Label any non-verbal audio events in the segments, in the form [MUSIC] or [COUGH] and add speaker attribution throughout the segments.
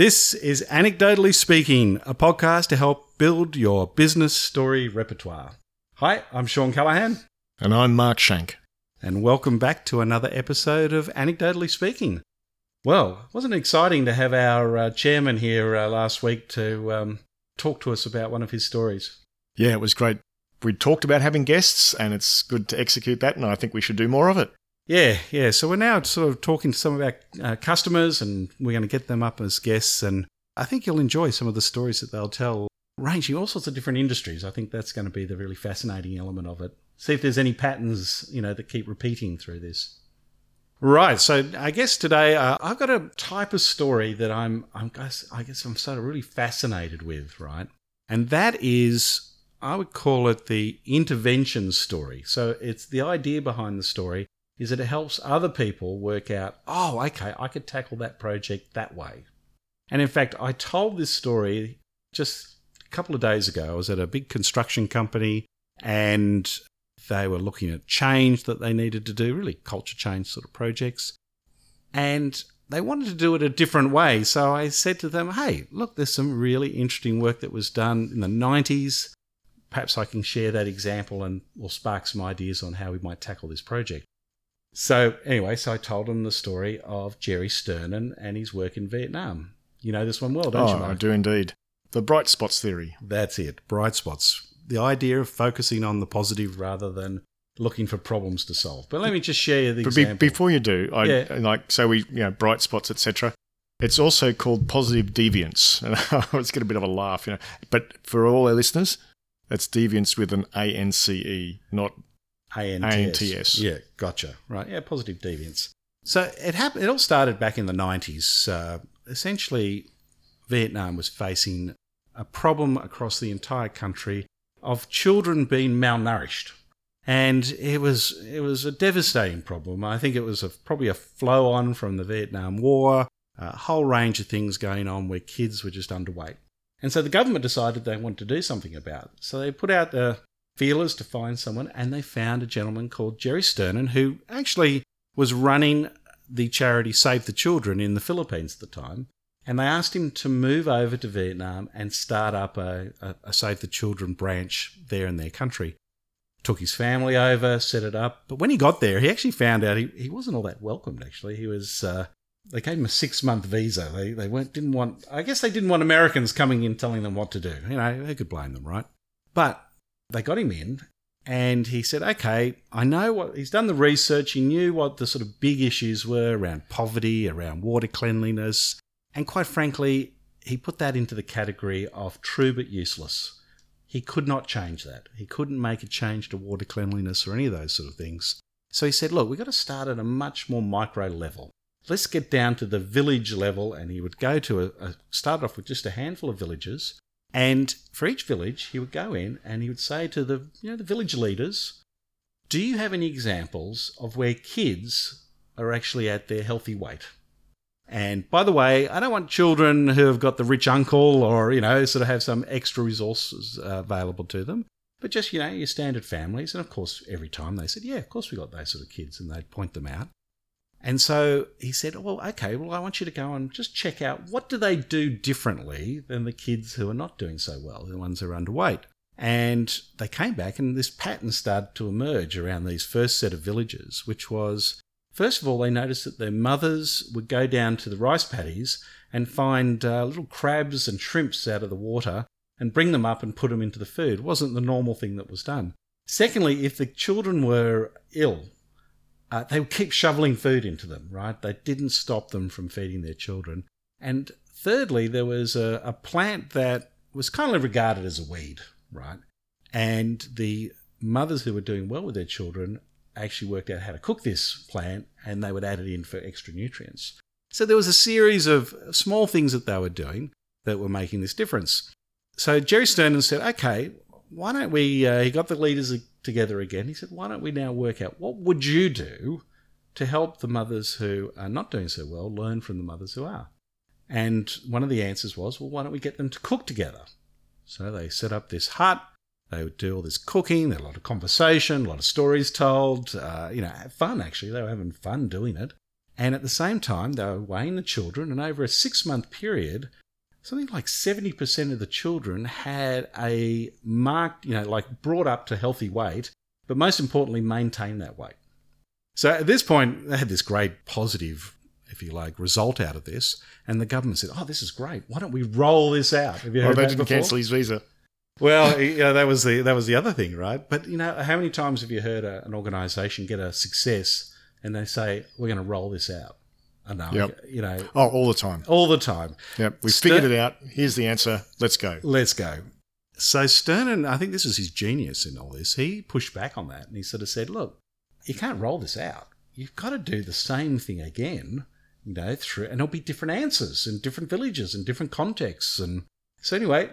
Speaker 1: This is Anecdotally Speaking, a podcast to help build your business story repertoire. Hi, I'm Shawn Callahan,
Speaker 2: And I'm Mark Schenk.
Speaker 1: and welcome back to another episode of Anecdotally Speaking. Well, wasn't it exciting to have our uh, chairman here uh, last week to um, talk to us about one of his stories?
Speaker 2: Yeah, it was great. We talked about having guests, and it's good to execute that, and I think we should do more of it.
Speaker 1: Yeah, yeah. So we're now sort of talking to some of our uh, customers, and we're going to get them up as guests. And I think you'll enjoy some of the stories that they'll tell, ranging all sorts of different industries. I think that's going to be the really fascinating element of it. See if there's any patterns, you know, that keep repeating through this. Right. So I guess today uh, I've got a type of story that I'm, I'm, I guess I'm sort of really fascinated with, right? And that is, I would call it the intervention story. So it's the idea behind the story is that it helps other people work out, oh, okay, I could tackle that project that way. And in fact, I told this story just a couple of days ago. I was at a big construction company and they were looking at change that they needed to do, really culture change sort of projects. And they wanted to do it a different way. So I said to them, hey, look, there's some really interesting work that was done in the 90s. Perhaps I can share that example and will spark some ideas on how we might tackle this project. So anyway, so I told him the story of Jerry Sternin and his work in Vietnam. You know this one well, don't you?
Speaker 2: oh,
Speaker 1: Mark?
Speaker 2: I do indeed. The bright spots theory.
Speaker 1: That's it. Bright spots. The idea of focusing on the positive rather than looking for problems to solve. But let me just share the
Speaker 2: But be,
Speaker 1: example.
Speaker 2: before you do, I
Speaker 1: Yeah.
Speaker 2: like so we you know bright spots etc. It's also called positive deviance. [LAUGHS] And I get a bit of a laugh, you know. But for all our listeners, it's deviance with an A N C E, not
Speaker 1: ANTS.
Speaker 2: ANTS.
Speaker 1: Yeah, gotcha. Right. Yeah, positive deviance. So it happened. It all started back in the nineties. Uh, essentially, Vietnam was facing a problem across the entire country of children being malnourished, and it was it was a devastating problem. I think it was a, probably a flow on from the Vietnam War, a whole range of things going on where kids were just underweight. And so the government decided they wanted to do something about it. So they put out the feelers to find someone, and they found a gentleman called Jerry Sternin who actually was running the charity Save the Children in the Philippines at the time. And they asked him to move over to Vietnam and start up a, a, a Save the Children branch there in their country. Took his family over, set it up. But when he got there, he actually found out he, he wasn't all that welcomed, actually. He was. Uh, they gave him a six month visa. They they weren't didn't want. I guess they didn't want Americans coming in telling them what to do. You know, who could blame them, right? But they got him in, and he said, "Okay, I know what he's done the research. He knew what the sort of big issues were around poverty, around water cleanliness, and quite frankly, he put that into the category of true but useless. He could not change that. He couldn't make a change to water cleanliness or any of those sort of things. So he said, "Look, we've got to start at a much more micro level." let's get down to the village level and he would go to a, a start off with just a handful of villages and for each village he would go in and he would say to the you know the village leaders do you have any examples of where kids are actually at their healthy weight? And by the way i don't want children who have got the rich uncle or you know sort of have some extra resources uh, available to them. But just you know your standard families. And of course every time they said yeah of course we got those sort of kids and they'd point them out and so he said, Well, okay, well, I want you to go and just check out what do they do differently than the kids who are not doing so well, the ones who are underweight. And they came back, and this pattern started to emerge around these first set of villages, which was first of all, they noticed that their mothers would go down to the rice paddies and find uh, little crabs and shrimps out of the water and bring them up and put them into the food. It wasn't the normal thing that was done. Secondly, if the children were ill, uh, they would keep shoveling food into them, right? They didn't stop them from feeding their children. And thirdly, there was a, a plant that was kind of regarded as a weed, right? And the mothers who were doing well with their children actually worked out how to cook this plant and they would add it in for extra nutrients. So there was a series of small things that they were doing that were making this difference. So Jerry Sternin said, okay, why don't we, uh, he got the leaders together again. He said, why don't we now work out what would you do to help the mothers who are not doing so well learn from the mothers who are? And one of the answers was, well, why don't we get them to cook together? So they set up this hut. They would do all this cooking. There a lot of conversation, a lot of stories told. Uh, you know, fun actually. They were having fun doing it. And at the same time, they were weighing the children, and over a six month period, something like 70% of the children had a marked, you know, like brought up to healthy weight, but most importantly, maintained that weight. So at this point, they had this great positive, if you like, result out of this. And the government said, oh, this is great. Why don't we roll this out? Have you
Speaker 2: Well, they
Speaker 1: that
Speaker 2: didn't
Speaker 1: before?
Speaker 2: cancel his visa.
Speaker 1: Well, [LAUGHS] you know, that was the that was the other thing, right? But you know, how many times have you heard a, an organisation get a success and they say we're going to roll this out? I know,
Speaker 2: Yep.
Speaker 1: you know,
Speaker 2: Oh, all the time.
Speaker 1: all the time.
Speaker 2: Yep, we
Speaker 1: Ster-
Speaker 2: figured it out. Here's the answer. Let's go.
Speaker 1: Let's go. So Sternin, I think this is his genius in all this. He pushed back on that and he sort of said, "Look, you can't roll this out. You've got to do the same thing again, you know, through, and it'll be different answers in different villages and different contexts." And so anyway,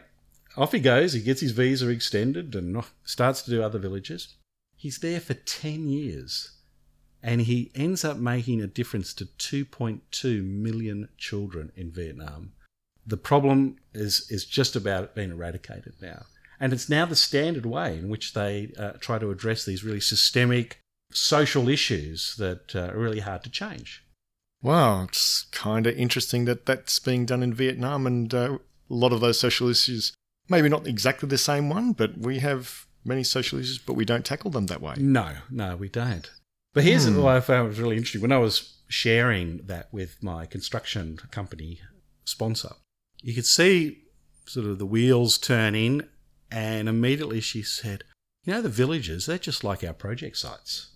Speaker 1: off he goes. He gets his visa extended and starts to do other villages. He's there for ten years, and he ends up making a difference to 2.2 million children in Vietnam the problem is is just about being eradicated now, and it's now the standard way in which they uh, try to address these really systemic social issues that uh, are really hard to change.
Speaker 2: Wow, it's kind of interesting that that's being done in Vietnam and uh, a lot of those social issues, maybe not exactly the same one, but we have many social issues, but we don't tackle them that way.
Speaker 1: No, no, we don't. But here's
Speaker 2: Hmm.
Speaker 1: what I found was really interesting when I was sharing that with my construction company sponsor. You could see sort of the wheels turning, and immediately she said, "You know, the villages, they're just like our project sites,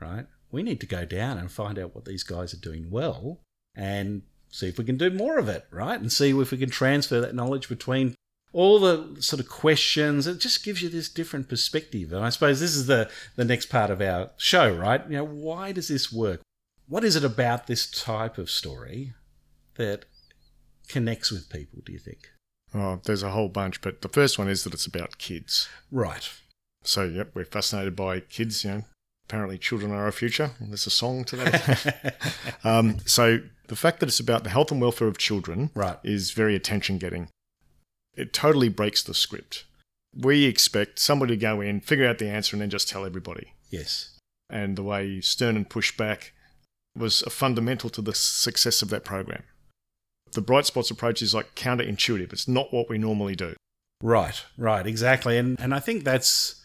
Speaker 1: right? We need to go down and find out what these guys are doing well and see if we can do more of it, right? And see if we can transfer that knowledge between all the sort of questions. It just gives you this different perspective. And I suppose this is the, the next part of our show, right? You know, why does this work? What is it about this type of story that connects with people, do you think?
Speaker 2: Oh, there's a whole bunch, but the first one is that it's about kids.
Speaker 1: Right.
Speaker 2: So, yep, we're fascinated by kids, you know. Apparently, children are our future. There's a song to that. [LAUGHS] um, so, the fact that it's about the health and welfare of children
Speaker 1: right.
Speaker 2: is very attention getting. It totally breaks the script. We expect somebody to go in, figure out the answer, and then just tell everybody.
Speaker 1: Yes.
Speaker 2: And the way Sternin pushed back was fundamental to the success of that program. The Bright Spots approach is like counterintuitive. It's not what we normally do.
Speaker 1: Right, right, exactly. And and I think that's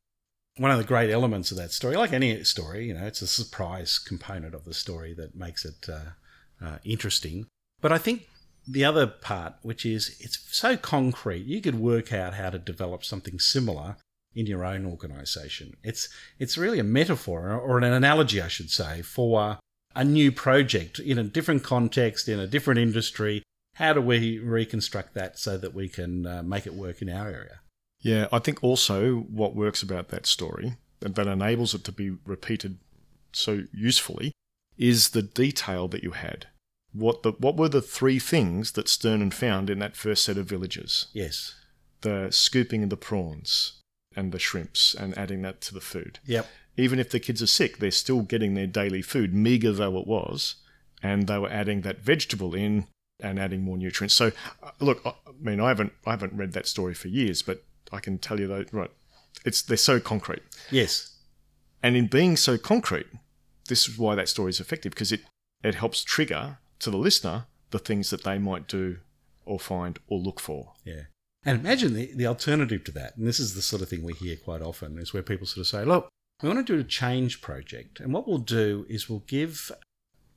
Speaker 1: one of the great elements of that story. Like any story, you know, it's a surprise component of the story that makes it uh, uh, interesting. But I think the other part, which is it's so concrete, you could work out how to develop something similar in your own organization. It's it's really a metaphor or an analogy, I should say, for a new project in a different context, in a different industry. How do we reconstruct that so that we can uh, make it work in our area?
Speaker 2: Yeah, I think also what works about that story and that enables it to be repeated so usefully is the detail that you had. What the what were the three things that Sternin found in that first set of villages?
Speaker 1: Yes.
Speaker 2: The scooping of the prawns and the shrimps and adding that to the food.
Speaker 1: Yep.
Speaker 2: Even if the kids are sick, they're still getting their daily food, meager though it was, and they were adding that vegetable in and adding more nutrients. So, uh, look, I I mean, I haven't I haven't read that story for years, but I can tell you that right, it's they're so concrete,
Speaker 1: Yes.
Speaker 2: and in being so concrete, this is why that story is effective because it it helps trigger to the listener the things that they might do or find or look for.
Speaker 1: Yeah. And imagine the, the alternative to that. And this is the sort of thing we hear quite often is where people sort of say, look, we want to do a change project. And what we'll do is we'll give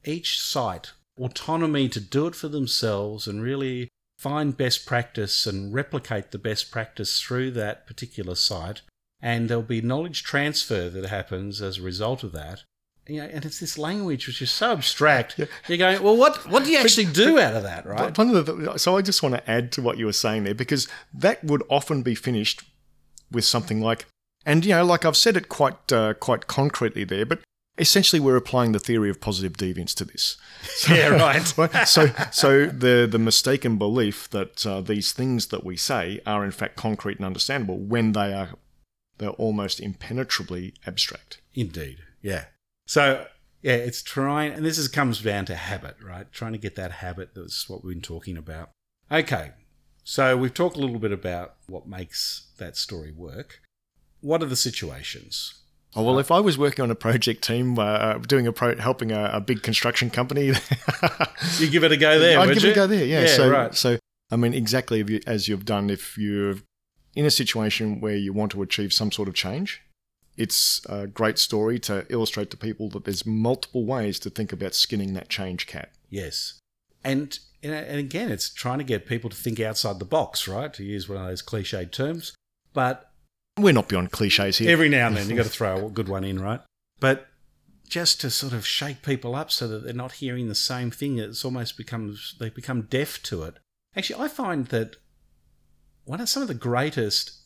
Speaker 1: each site autonomy to do it for themselves and really find best practice and replicate the best practice through that particular site. And there'll be knowledge transfer that happens as a result of that. You know, and it's this language which is so abstract.
Speaker 2: Yeah.
Speaker 1: You're going, well, what, what do you actually do out of that, right?
Speaker 2: One of the, so I just want to add to what you were saying there because that would often be finished with something like, and you know, like I've said it quite uh, quite concretely there, but essentially we're applying the theory of positive deviance to this. [LAUGHS] So,
Speaker 1: Yeah, [LAUGHS] right.
Speaker 2: so so the the mistaken belief that uh, these things that we say are in fact concrete and understandable when they are they're almost impenetrably abstract.
Speaker 1: Indeed. Yeah. So yeah, it's trying, and this is comes down to habit, right? Trying to get that habit. That's what we've been talking about. Okay. So we've talked a little bit about what makes that story work. What are the situations?
Speaker 2: Oh well, if I was working on a project team, uh, doing a pro, helping a, a big construction company, [LAUGHS]
Speaker 1: You give it a go there,
Speaker 2: I'd give
Speaker 1: you?
Speaker 2: it a go there. Yeah.
Speaker 1: Yeah,
Speaker 2: so,
Speaker 1: right.
Speaker 2: so I mean, exactly as you've done. If you're in a situation where you want to achieve some sort of change, it's a great story to illustrate to people that there's multiple ways to think about skinning that change cat.
Speaker 1: Yes. And and again, it's trying to get people to think outside the box, right? To use one of those cliched terms. But
Speaker 2: We're not beyond cliches here.
Speaker 1: every now and then [LAUGHS] you've got to throw a good one in, right? But just to sort of shake people up so that they're not hearing the same thing, it's almost becomes they become deaf to it. Actually, I find that one of some of the greatest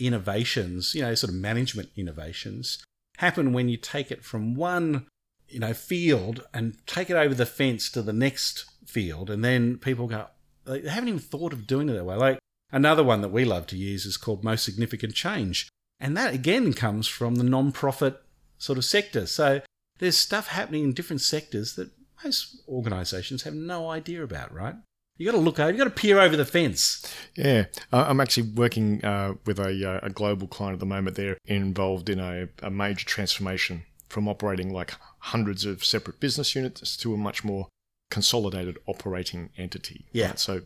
Speaker 1: innovations, you know, sort of management innovations, happen when you take it from one, you know, field and take it over the fence to the next field, and then people go, they haven't even thought of doing it that way. Like another one that we love to use is called most significant change, and that again comes from the non-profit sort of sector. So there's stuff happening in different sectors that most organisations have no idea about, right? You got to look over, you got to peer over the fence.
Speaker 2: Yeah, I'm actually working uh, with a, uh, a global client at the moment. They're involved in a, a major transformation from operating like hundreds of separate business units to a much more consolidated operating entity.
Speaker 1: Yeah.
Speaker 2: right? So,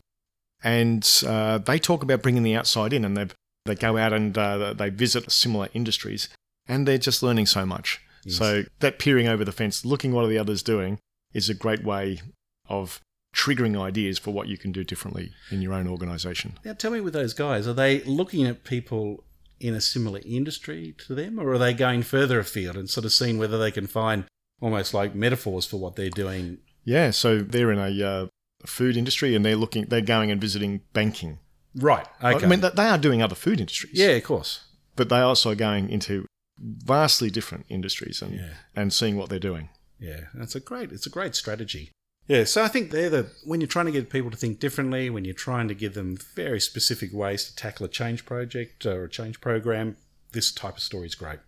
Speaker 2: and uh, they talk about bringing the outside in, and they they go out and uh, they visit similar industries, and they're just learning so much.
Speaker 1: Yes.
Speaker 2: So that peering over the fence, looking what are the others doing, is a great way of triggering ideas for what you can do differently in your own organisation.
Speaker 1: Now, tell me with those guys, are they looking at people in a similar industry to them, or are they going further afield and sort of seeing whether they can find almost like metaphors for what they're doing?
Speaker 2: Yeah, so they're in a uh, food industry and they're looking, they're going and visiting banking.
Speaker 1: Right. Okay.
Speaker 2: I mean, they are doing other food industries.
Speaker 1: yeah, of course.
Speaker 2: but they are also going into vastly different industries and
Speaker 1: Yeah.
Speaker 2: and seeing what they're doing.
Speaker 1: Yeah, that's a great. It's a great strategy. Yeah, so I think they're the when you're trying to get people to think differently, when you're trying to give them very specific ways to tackle a change project or a change program, this type of story is great.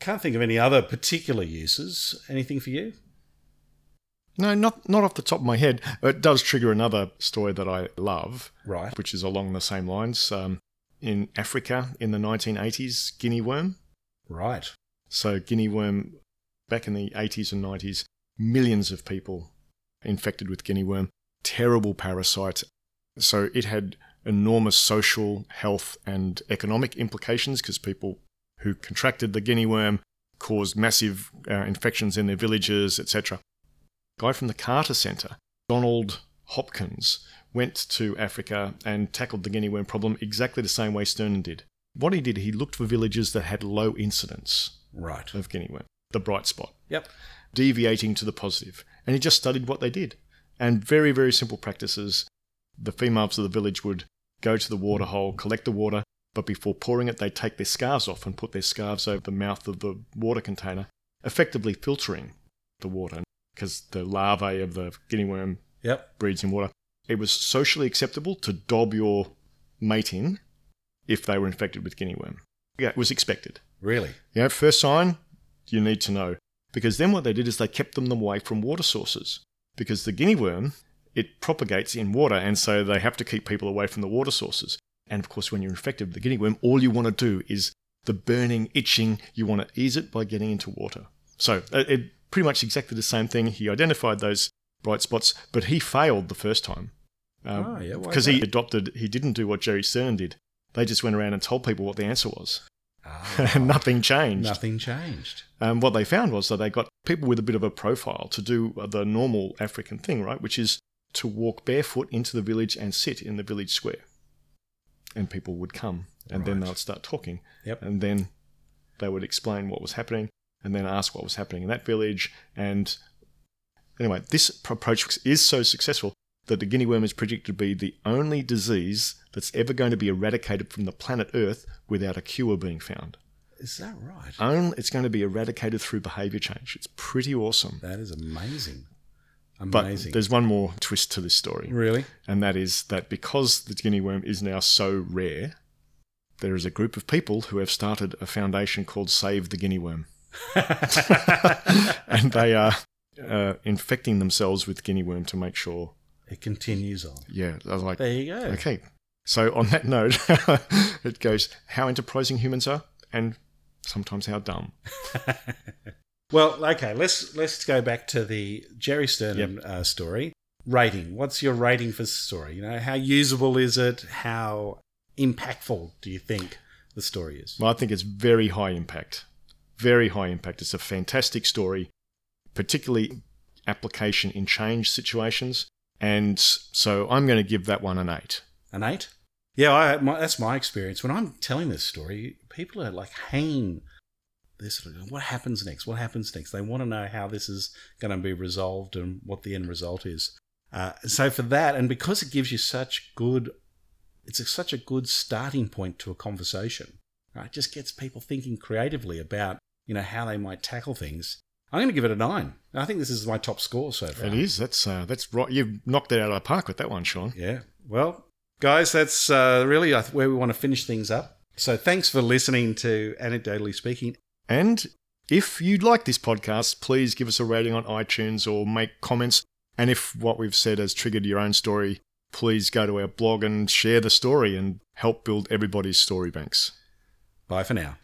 Speaker 1: Can't think of any other particular uses. Anything for you?
Speaker 2: No, not not off the top of my head. It does trigger another story that I love,
Speaker 1: Right.
Speaker 2: which is along the same lines. Um, in Africa in the 1980s, guinea worm.
Speaker 1: Right.
Speaker 2: So guinea worm, back in the 80s and 90s, millions of people infected with guinea worm. Terrible parasite. So it had enormous social, health, and economic implications because people who contracted the guinea worm caused massive uh, infections in their villages, etc. Guy from the Carter Center, Donald Hopkins, went to Africa and tackled the guinea worm problem exactly the same way Sternin did. What he did, he looked for villages that had low incidence
Speaker 1: Right.
Speaker 2: of guinea worm, the bright spot,
Speaker 1: Yep.
Speaker 2: Deviating to the positive. And he just studied what they did. And very, very simple practices. The females of the village would go to the water hole, collect the water, but before pouring it, they'd take their scarves off and put their scarves over the mouth of the water container, effectively filtering the water because the larvae of the guinea worm
Speaker 1: Yep.
Speaker 2: breeds in water. It was socially acceptable to dob your mate in if they were infected with guinea worm. Yeah, it was expected.
Speaker 1: Really.
Speaker 2: You know, first sign, you need to know. Because then what they did is they kept them away from water sources. Because the guinea worm, it propagates in water, and so they have to keep people away from the water sources. And of course, when you're infected with the guinea worm, all you want to do is the burning, itching, you want to ease it by getting into water. So it, it pretty much exactly the same thing. He identified those bright spots, but he failed the first time.
Speaker 1: Oh, yeah,
Speaker 2: Because he adopted, he didn't do what Jerry Stern did. They just went around and told people what the answer was.
Speaker 1: Ah, [LAUGHS]
Speaker 2: nothing changed.
Speaker 1: nothing changed.
Speaker 2: And what they found was that they got people with a bit of a profile to do the normal African thing, right? Which is to walk barefoot into the village and sit in the village square. And people would come and then they would start talking.
Speaker 1: Yep.
Speaker 2: And then they would explain what was happening and then ask what was happening in that village. And anyway, this approach is so successful that the guinea worm is predicted to be the only disease that's ever going to be eradicated from the planet Earth without a cure being found.
Speaker 1: Is that right?
Speaker 2: Only it's going to be eradicated through behavior change. It's pretty awesome.
Speaker 1: That is amazing. Amazing.
Speaker 2: But there's one more twist to this story,
Speaker 1: really?
Speaker 2: and that is that because the guinea worm is now so rare, there is a group of people who have started a foundation called Save the Guinea Worm, [LAUGHS] [LAUGHS] and they are uh, infecting themselves with guinea worm to make sure.
Speaker 1: It continues on.
Speaker 2: Yeah, I was like,
Speaker 1: There you go.
Speaker 2: okay. So on that note, [LAUGHS] it goes how enterprising humans are and sometimes how dumb. [LAUGHS]
Speaker 1: well, okay, let's let's go back to the Jerry Stern uh, story. Rating. What's your rating for the story? You know, how usable is it? How impactful do you think the story is?
Speaker 2: Well, I think it's very high impact. Very high impact. It's a fantastic story, particularly application in change situations. And so I'm going to give that one an eight.
Speaker 1: An eight? Yeah, I, my, that's my experience. When I'm telling this story, people are like hanging. They're sort of, what happens next? What happens next? They want to know how this is going to be resolved and what the end result is. Uh, so for that, and because it gives you such good, it's a, such a good starting point to a conversation. Right? It just gets people thinking creatively about you know how they might tackle things. I'm going to give it a nine. I think this is my top score so far.
Speaker 2: It is. That's uh, that's right. You've knocked it out of the park with that one, Shawn.
Speaker 1: Yeah. Well, guys, that's uh, really where we want to finish things up. So thanks for listening to Anecdotally Speaking.
Speaker 2: And if you'd like this podcast, please give us a rating on iTunes or make comments. And if what we've said has triggered your own story, please go to our blog and share the story and help build everybody's story banks.
Speaker 1: Bye for now.